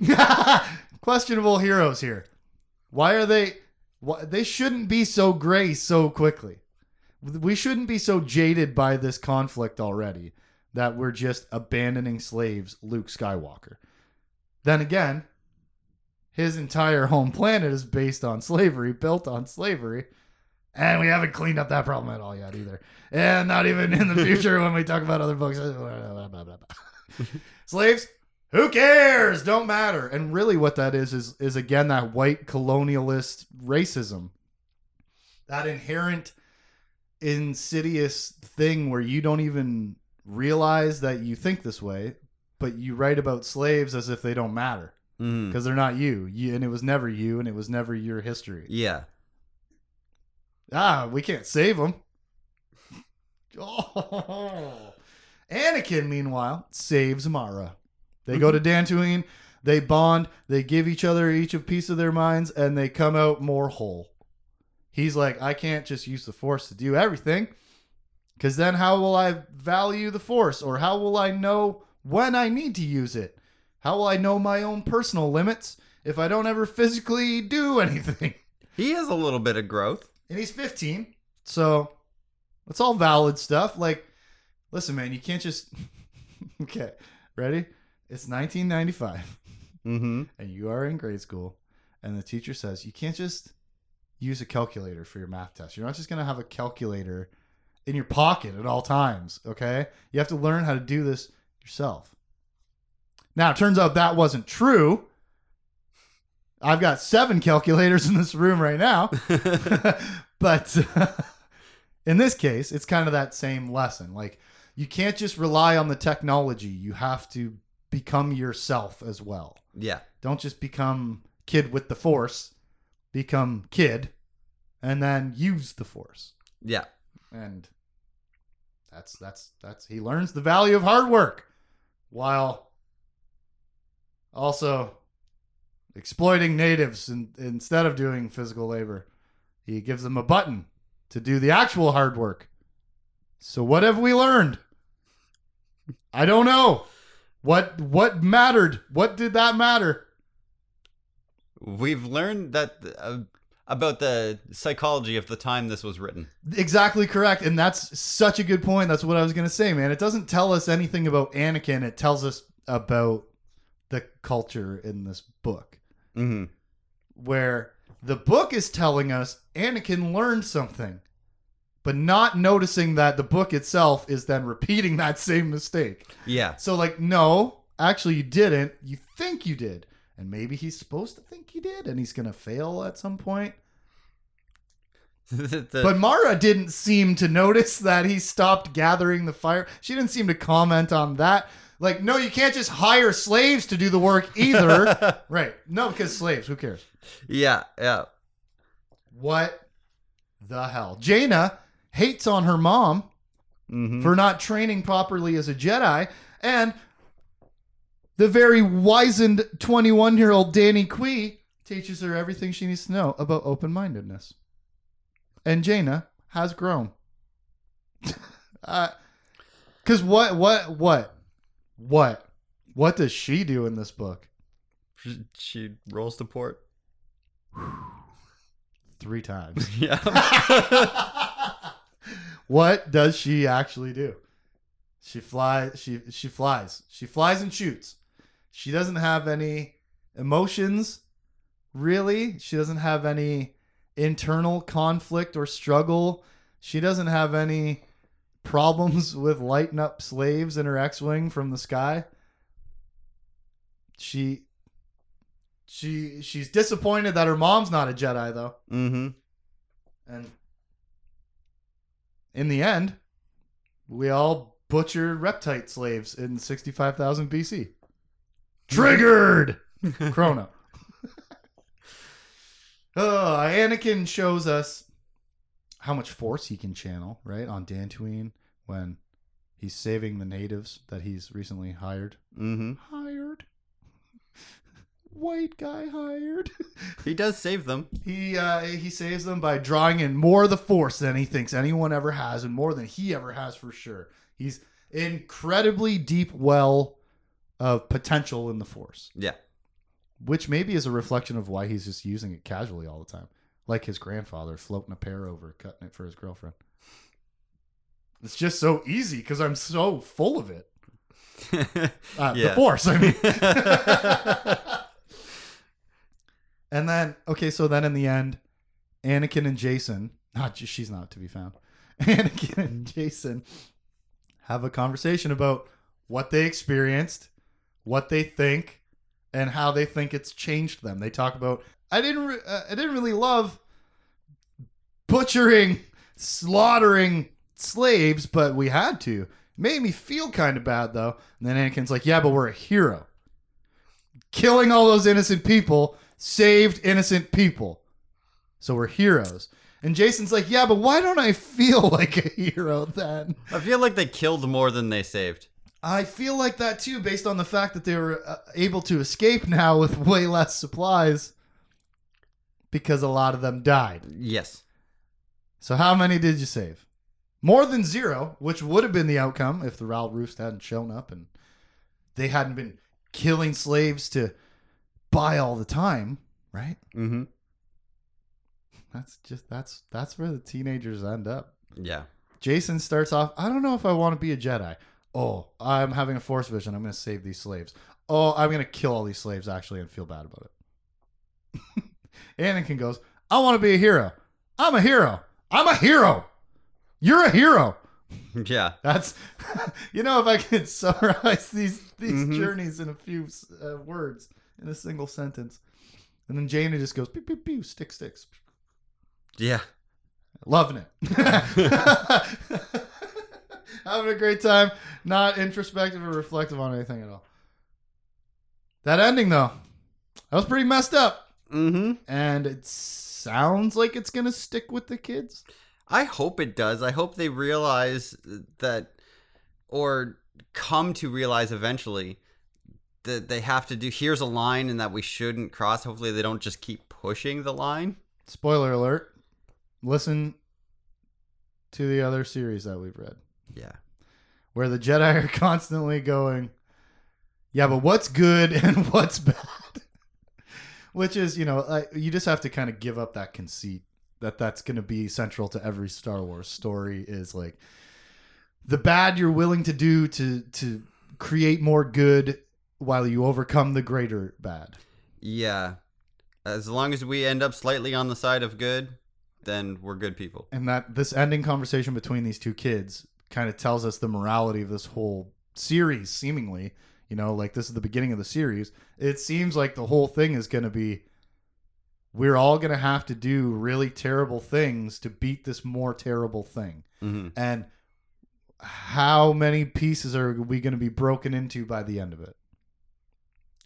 questionable heroes here. Why are they? Why, they shouldn't be so gray so quickly. We shouldn't be so jaded by this conflict already that we're just abandoning slaves, Luke Skywalker. Then again, his entire home planet is based on slavery, built on slavery. And we haven't cleaned up that problem at all yet either. And not even in the future when we talk about other books. Slaves, who cares? Don't matter. And really what that is is is again that white colonialist racism. That inherent insidious thing where you don't even realize that you think this way, but you write about slaves as if they don't matter mm-hmm. because they're not you. you. And it was never you, and it was never your history. Yeah. Ah, we can't save them. Oh. Anakin, meanwhile, saves Mara. They go to Dantooine, they bond, they give each other each a piece of their minds, and they come out more whole. He's like, I can't just use the Force to do everything, because then how will I value the Force, or how will I know when I need to use it? How will I know my own personal limits if I don't ever physically do anything? He has a little bit of growth. And he's 15 so it's all valid stuff. Like listen man you can't just okay ready? It's 1995 Mm-hmm. and you are in grade school and the teacher says you can't just use a calculator for your math test. You're not just going to have a calculator in your pocket at all times okay? You have to learn how to do this yourself. Now it turns out that wasn't true i've got seven calculators in this room right now but uh, in this case, it's kind of that same lesson. Like you can't just rely on the technology. You have to become yourself as well. yeah. Don't just become kid with the force. Become kid and then use the force. Yeah. And that's that's that's he learns the value of hard work while also exploiting natives in, instead of doing physical labor. He gives them a button to do the actual hard work. So what have we learned? I don't know. What what mattered? What did that matter? We've learned that uh, about the psychology of the time this was written. Exactly correct. And that's such a good point. That's what I was going to say, man. It doesn't tell us anything about Anakin. It tells us about the culture in this book, Mm-hmm. where the book is telling us Anakin learned something, but not noticing that the book itself is then repeating that same mistake. Yeah. So, like, no, actually, you didn't. You think you did. And maybe he's supposed to think he did, and he's going to fail at some point. The- the- But Mara didn't seem to notice that he stopped gathering the fire. She didn't seem to comment on that. Like, no, you can't just hire slaves to do the work either. right. No, because slaves, who cares? yeah. Yeah. What the hell? Jaina hates on her mom Mm-hmm. for not training properly as a Jedi. And the very wizened 21 year old Danni Quee teaches her everything she needs to know about open mindedness. And Jaina has grown. Because what, what, what, what, what does she do in this book? she rolls to port. Three times. Yeah. what does she actually do? She flies. She she flies. She flies and shoots. She doesn't have any emotions, really. She doesn't have any internal conflict or struggle. She doesn't have any problems with lighting up slaves in her X-wing from the sky. She she she's disappointed that her mom's not a Jedi though. mm-hmm. And in the end, we all butchered reptite slaves in 65,000 BC. Triggered! Chrono. oh, Anakin shows us how much force he can channel, right? On Dantooine when he's saving the natives that he's recently hired. Mm-hmm. Hired? White guy hired? He does save them. He uh, he saves them by drawing in more of the force than he thinks anyone ever has, and more than he ever has for sure. He's incredibly deep well of potential in the force. Yeah. which maybe is a reflection of why he's just using it casually all the time, like his grandfather floating a pear over, cutting it for his girlfriend. It's just so easy because I'm so full of it. Uh, The force, I mean. and then, okay, so then in the end, Anakin and Jacen, not just, she's not to be found. Anakin and Jacen have a conversation about what they experienced, what they think, and how they think it's changed them. They talk about I didn't re- uh, I didn't really love butchering, slaughtering slaves, but we had to. Made me feel kind of bad though. And then Anakin's like, "Yeah, but we're a hero. Killing all those innocent people saved innocent people. So we're heroes." And Jacen's like, "Yeah, but why don't I feel like a hero then?" I feel like they killed more than they saved. I feel like that too, based on the fact that they were uh, able to escape now with way less supplies because a lot of them died. Yes. So, how many did you save? More than zero, which would have been the outcome if the Ralroost hadn't shown up and they hadn't been killing slaves to buy all the time, right? Mm-hmm. That's just that's that's where the teenagers end up. Yeah. Jacen starts off, I don't know if I want to be a Jedi. Oh, I'm having a force vision. I'm going to save these slaves. Oh, I'm going to kill all these slaves actually and feel bad about it. Anakin goes, I want to be a hero. I'm a hero. I'm a hero. You're a hero. Yeah. That's, you know, if I could summarize these these Mhm. journeys in a few uh, words in a single sentence, and then Jaina just goes pew pew pew stick sticks, Yeah. loving it, having a great time, not introspective or reflective on anything at all. That ending though, that was pretty messed up, Mm-hmm. and it sounds like it's gonna stick with the kids. I hope it does. I hope they realize that, or come to realize eventually that they have to do. Here's a line, and that we shouldn't cross. Hopefully, they don't just keep pushing the line. Spoiler alert. Listen to the other series that we've read. Yeah. where the Jedi are constantly going, yeah, but what's good and what's bad? Which is, you know, like, you just have to kind of give up that conceit that that's going to be central to every Star Wars story is like the bad you're willing to do to to create more good while you overcome the greater bad. Yeah. As long as we end up slightly on the side of good, then we're good people. and that this ending conversation between these two kids kind of tells us the morality of this whole series seemingly you know like this is the beginning of the series. It seems like the whole thing is going to be we're all going to have to do really terrible things to beat this more terrible thing. Hmm and how many pieces are we going to be broken into by the end of it?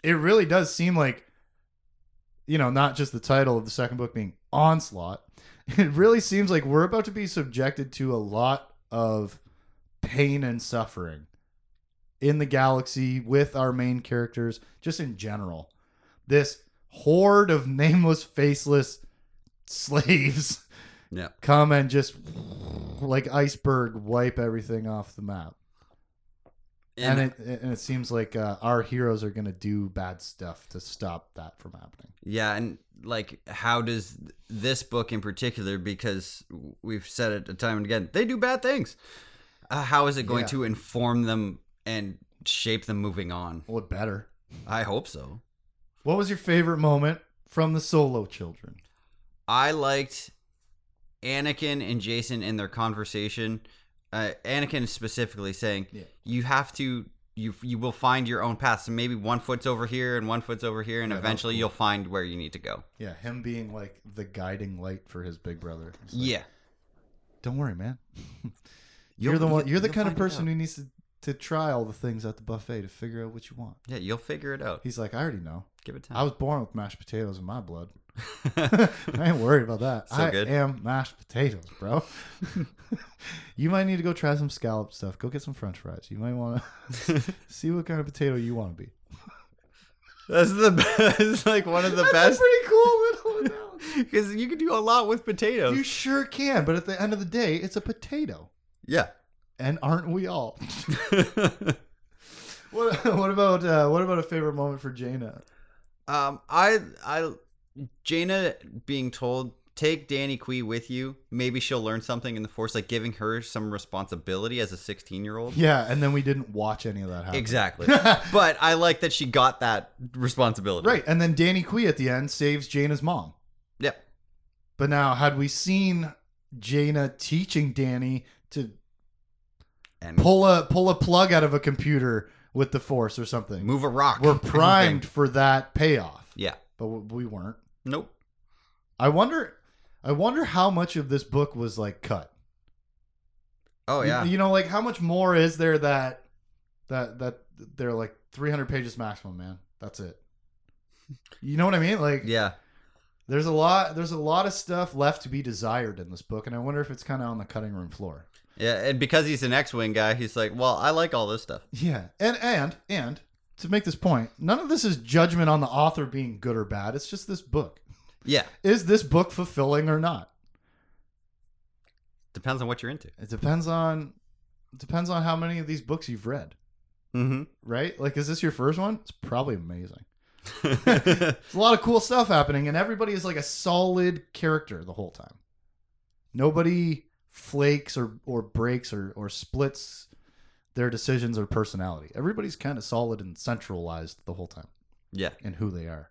It really does seem like you know not just the title of the second book being onslaught it really seems like we're about to be subjected to a lot of pain and suffering in the galaxy with our main characters just in general this horde of nameless faceless slaves Yeah. come and just like iceberg wipe everything off the map and, And, it and it seems like uh, our heroes are going to do bad stuff to stop that from happening yeah, and like, how does this book in particular, because we've said it a time and again, they do bad things. Uh, how is it going Yeah. to inform them and shape them moving on? well it better I hope so. what was your favorite moment from the solo children I liked Anakin and Jacen in their conversation. Uh, Anakin specifically saying, Yeah. "You have to, you you will find your own path. So maybe one foot's over here and one foot's over here, and Yeah, eventually cool. you'll find where you need to go." yeah him being like the guiding light for his big brother like, Yeah, don't worry man you're the one you- you're the kind of person who needs to, to try all the things at the buffet to figure out what you want yeah, you'll figure it out. he's like i already know Give it time. i was born with mashed potatoes in my blood I ain't worried about that. So I good. am mashed potatoes, bro. you might need to go try some scallop stuff. Go get some French fries. You might want to see what kind of potato you want to be. That's the best. like one of the That's best a pretty cool little because you can do a lot with potatoes. You sure can, but at the end of the day, it's a potato, yeah. And aren't we all? What What about uh, what about a favorite moment for Jaina? Um, I, I, Jaina being told take Danni Quee with you. Maybe she'll learn something in the Force, like giving her some responsibility as a 16 year old. Yeah, and then we didn't watch any of that happen. Exactly. but I like that she got that responsibility. Right, and then Danni Quee at the end saves Jaina's mom. Yep. But now, had we seen Jaina teaching Danni to And pull a pull a plug out of a computer with the Force or something, move a rock. we're primed for that payoff. Yeah. But we weren't. Nope. I wonder. I wonder how much of this book was like cut. Oh You- yeah. You, know, like how much more is there that that that they're like 300 pages maximum, man. That's it. You know what I mean? Like yeah. there's a lot there's a lot of stuff left to be desired in this book and I wonder if it's kind of on the cutting room floor. Yeah. And because he's an X-wing guy, he's like, well, I like all this stuff. Yeah. And and and to make this point, none of this is judgment on the author being good or bad. It's just this book. Yeah. Is this book fulfilling or not? Depends on what you're into. It depends on it depends on how many of these books you've read, Mm-hmm. right? Like is this your first one? It's probably amazing. There's a lot of cool stuff happening, and everybody is like a solid character the whole time. Nobody flakes or or breaks or or splits their decisions or personality. Everybody's kind of solid and centralized the whole time yeah. And who they are,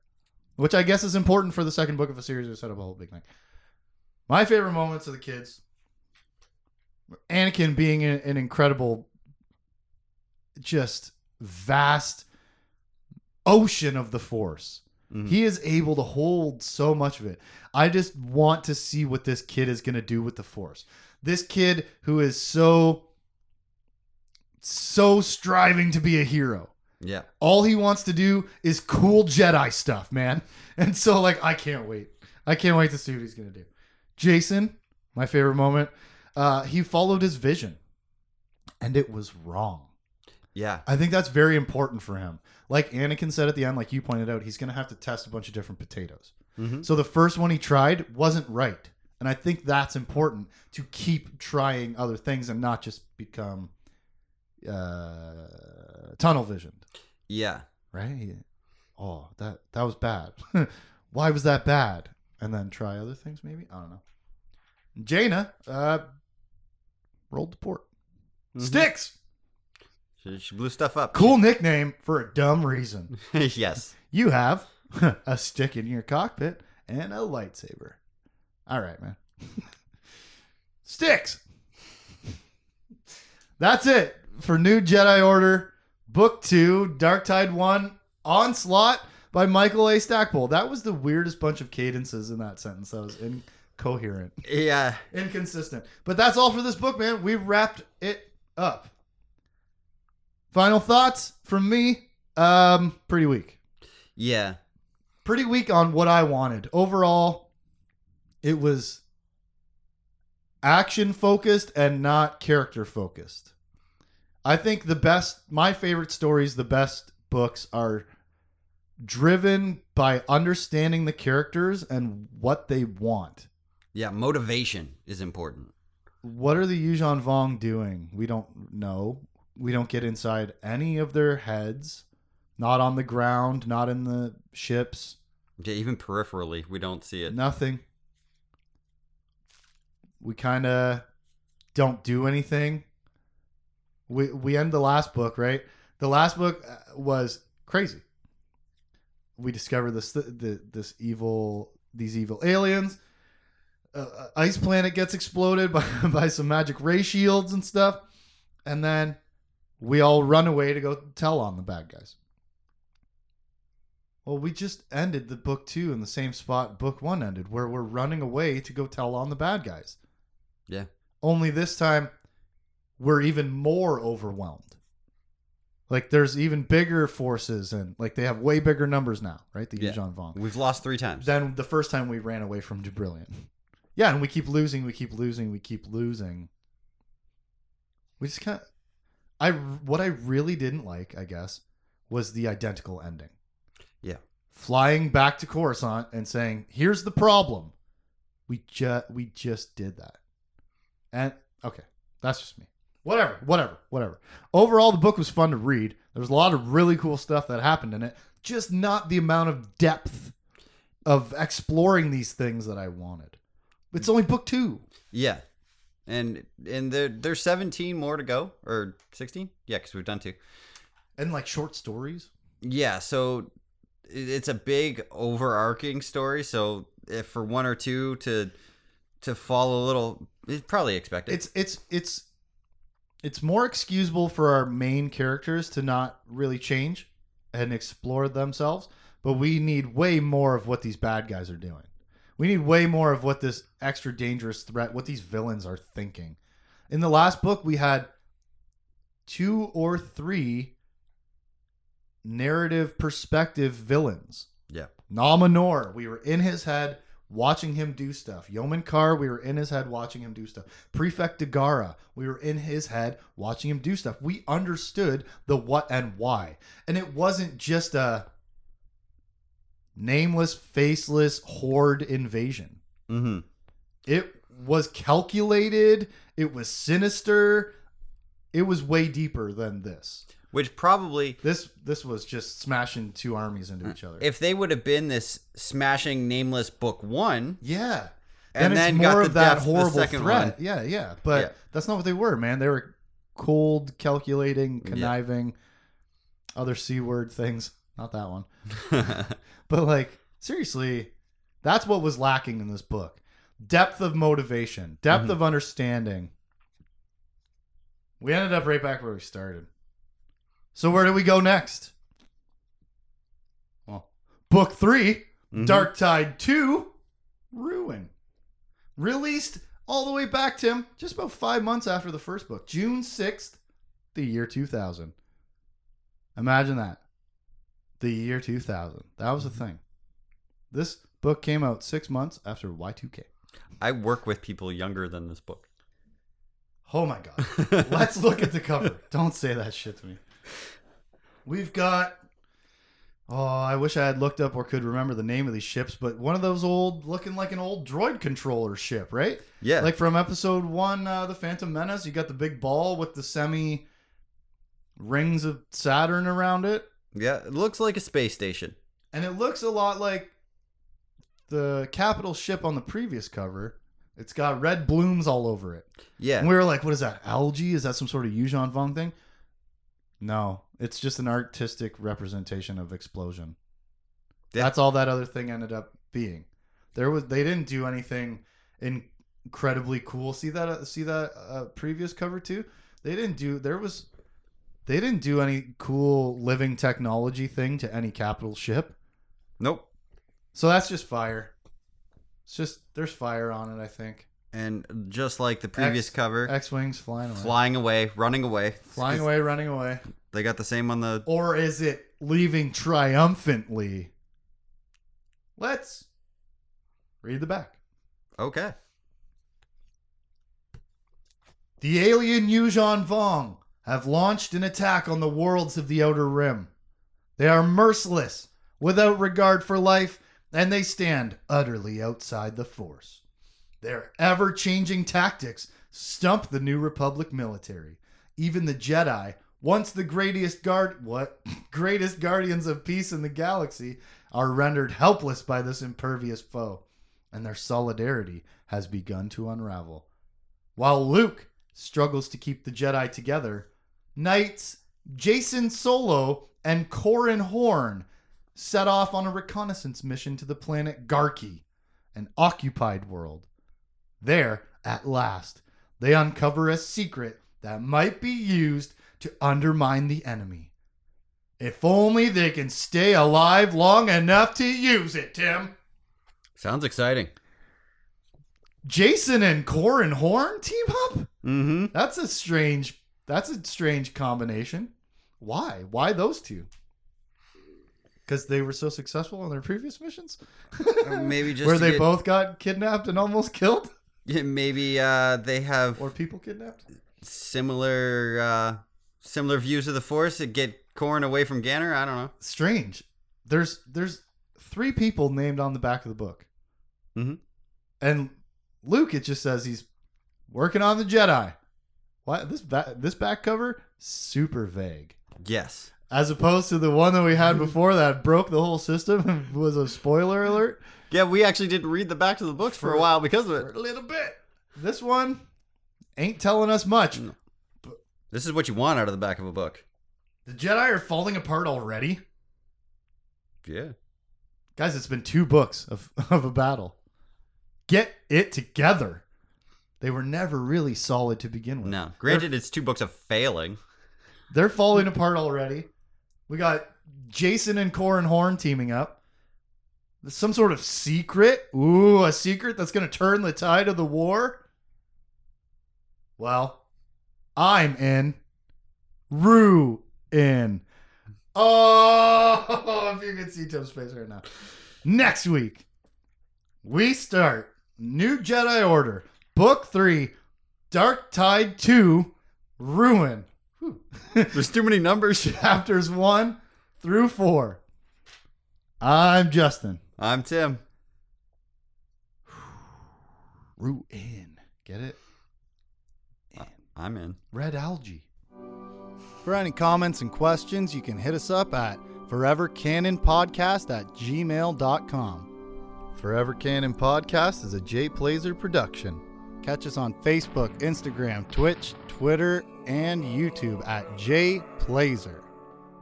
which I guess is important for the second book of a series to set up a whole big thing. My favorite moments of the kids, Anakin being an incredible, just vast ocean of the Force. Mhm. He is able to hold so much of it. I just want to see what this kid is going to do with the Force. This kid who is so, so striving to be a hero. Yeah. All he wants to do is cool Jedi stuff, man. And so, like, I can't wait. I can't wait to see what he's going to do. Jacen, my favorite moment, uh, he followed his vision and it was wrong. Yeah. I think that's very important for him. Like Anakin said at the end, like you pointed out, he's going to have to test a bunch of different potatoes. Mm-hmm. So the first one he tried wasn't right. And I think that's important to keep trying other things and not just become uh, tunnel visioned, Yeah. right? Oh, that that was bad. Why was that bad? And then try other things, maybe. I don't know. Jaina uh, rolled the port. Mhm. Sticks. She, she blew stuff up. Cool nickname for a dumb reason. yes. You have a stick in your cockpit and a lightsaber. All right, man. Sticks. That's it for New Jedi Order, Book Two, Dark Tide One, Onslaught by Michael A. Stackpole. That was the weirdest bunch of cadences in that sentence. That was incoherent, Yeah. inconsistent. But that's all for this book, man. We wrapped it up. Final thoughts from me. Um, pretty weak Yeah. pretty weak on what I wanted. Overall, it was action focused and not character focused. I think the best, my favorite stories, the best books are driven by understanding the characters and what they want. Yeah. Motivation is important. What are the Yuuzhan Vong doing? We don't know. We don't get inside any of their heads. Not on the ground, not in the ships. Yeah, even peripherally, we don't see it. Nothing. We kind of don't do anything. We we end the last book, right? The last book uh, was crazy. We discover this the, this evil these evil aliens. Uh, ice planet gets exploded by by some magic ray shields and stuff, and then we all run away to go tell on the bad guys. Well, we just ended the book two in the same spot book one ended, where we're running away to go tell on the bad guys. Yeah. Only this time, we're even more overwhelmed. Like there's even bigger forces, and like they have way bigger numbers now, right? The Yeah. Yuuzhan Vong We've lost three times. than the first time we ran away from Jabrillion. Yeah, and we keep losing, we keep losing, we keep losing. We just kind of, I what I really didn't like, I guess, was the identical ending. Yeah. Flying back to Coruscant and saying, "Here's the problem. We just we just did that." And okay, that's just me. Whatever, whatever, whatever. Overall, the book was fun to read. There was a lot of really cool stuff that happened in it. just not the amount of depth of exploring these things that I wanted. It's only book two. Yeah, and and there there's 17 more to go or 16. Yeah, because we've done two. And like short stories. Yeah, so it's a big overarching story. So if for one or two to to fall a little, it's probably expected. It's it's it's it's more excusable for our main characters to not really change and explore themselves, but we need way more of what these bad guys are doing. We need way more of what this extra dangerous threat, what these villains are thinking. In the last book, we had two or three narrative perspective villains. yeah, Nom Anor, we were in his head watching him do stuff. Yomin Carr, we were in his head watching him do stuff. Prefect Da'Gara, we were in his head watching him do stuff. We understood the what and why. And it wasn't just a nameless, faceless horde invasion. mm-hmm. It was calculated, it was sinister, it was way deeper than this. Which probably This this was just smashing two armies into each other. if they would have been this smashing nameless book one, Yeah. And then more the of that depth the horrible second threat. one. Yeah, yeah. But Yeah. that's not what they were, man. They were cold, calculating, Yeah. conniving, other C word things. Not that one. But like, seriously, that's what was lacking in this book. Depth of motivation, depth Mhm. of understanding. We ended up right back where we started. So where do we go next? Well, book 3 Mhm. Dark Tide 2, Ruin. Released all the way back, Tim, just about five months after the first book, June 6th, the year 2000. Imagine that. The year 2000. That was a thing. This book came out six months after Y2K. I work with people younger than this book. Oh my God. Let's look at the cover. Don't say that shit to me. We've got. Oh, I wish I had looked up or could remember the name of these ships, but one of those old, looking like an old droid controller ship, right? Yeah, Like from episode one, uh, The Phantom Menace, you got the big ball with the semi rings of Saturn around it. yeah, it looks like a space station. And it looks a lot like the capital ship on the previous cover. It's got red blooms all over it. Yeah, And we were like, what is that? Algae? Is that some sort of Yuuzhan Vong thing? No, it's just an artistic representation of explosion. Yeah. That's all that other thing ended up being. There was they didn't do anything incredibly cool. See that uh, see that uh, previous cover too? They didn't do there was they didn't do any cool living technology thing to any capital ship. nope. So that's just fire. It's just there's fire on it, I think. And just like the previous X- cover, X-wings flying away. flying away, running away, Flying away, running away. They got the same on the. Or is it leaving triumphantly? Let's read the back. Okay. The alien Yuuzhan Vong have launched an attack on the worlds of the Outer Rim. They are merciless, without regard for life, and they stand utterly outside the Force. Their ever changing tactics stump the New Republic military. Even the Jedi, once the greatest guard what greatest guardians of peace in the galaxy, are rendered helpless by this impervious foe, and their solidarity has begun to unravel. While Luke struggles to keep the Jedi together, Knights Jacen Solo and Corran Horn set off on a reconnaissance mission to the planet Garqi, an occupied world. There, at last, they uncover a secret that might be used to undermine the enemy. If only they can stay alive long enough to use it, Tim. Sounds exciting. Jacen and Corran Horn team up? Mm-hmm. That's a strange that's a strange combination. Why? Why those two? Because they were so successful on their previous missions? Maybe just Where they get- both got kidnapped and almost killed? Yeah, maybe uh, they have Or people kidnapped? similar uh, similar views of the Force to get Corran away from Ganner. I don't know. Strange. There's there's three people named on the back of the book. Mhm. And Luke, it just says he's working on the Jedi. What this back this back cover super vague. Yes. As opposed to the one that we had before that broke the whole system and was a spoiler alert Yeah, we actually didn't read the back of the books for a while because of it. a little bit. This one ain't telling us much. This is what you want out of the back of a book. The Jedi are falling apart already. Yeah. Guys, it's been two books of, of a battle. Get it together. They were never really solid to begin with. No. Granted, it's two books of failing. They're falling apart already. We got Jacen and Corran Horn teaming up. Some sort of secret. Ooh, a secret that's going to turn the tide of the war. Well, I'm in. Rue in. Oh, if you can see Tim's face right now. Next week, we start New Jedi Order, Book 3, Dark Tide 2, Ruin. Whew. There's too many numbers. chapters 1 through 4. I'm Justin. I'm Tim. Root in. Get it? I'm in. Red algae. For any comments and questions, you can hit us up at forevercanonpodcast at gmail.com. Forever Canon Podcast is a Jay Plazer production. Catch us on Facebook, Instagram, Twitch, Twitter, and YouTube at Jay Plazer.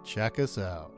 Check us out.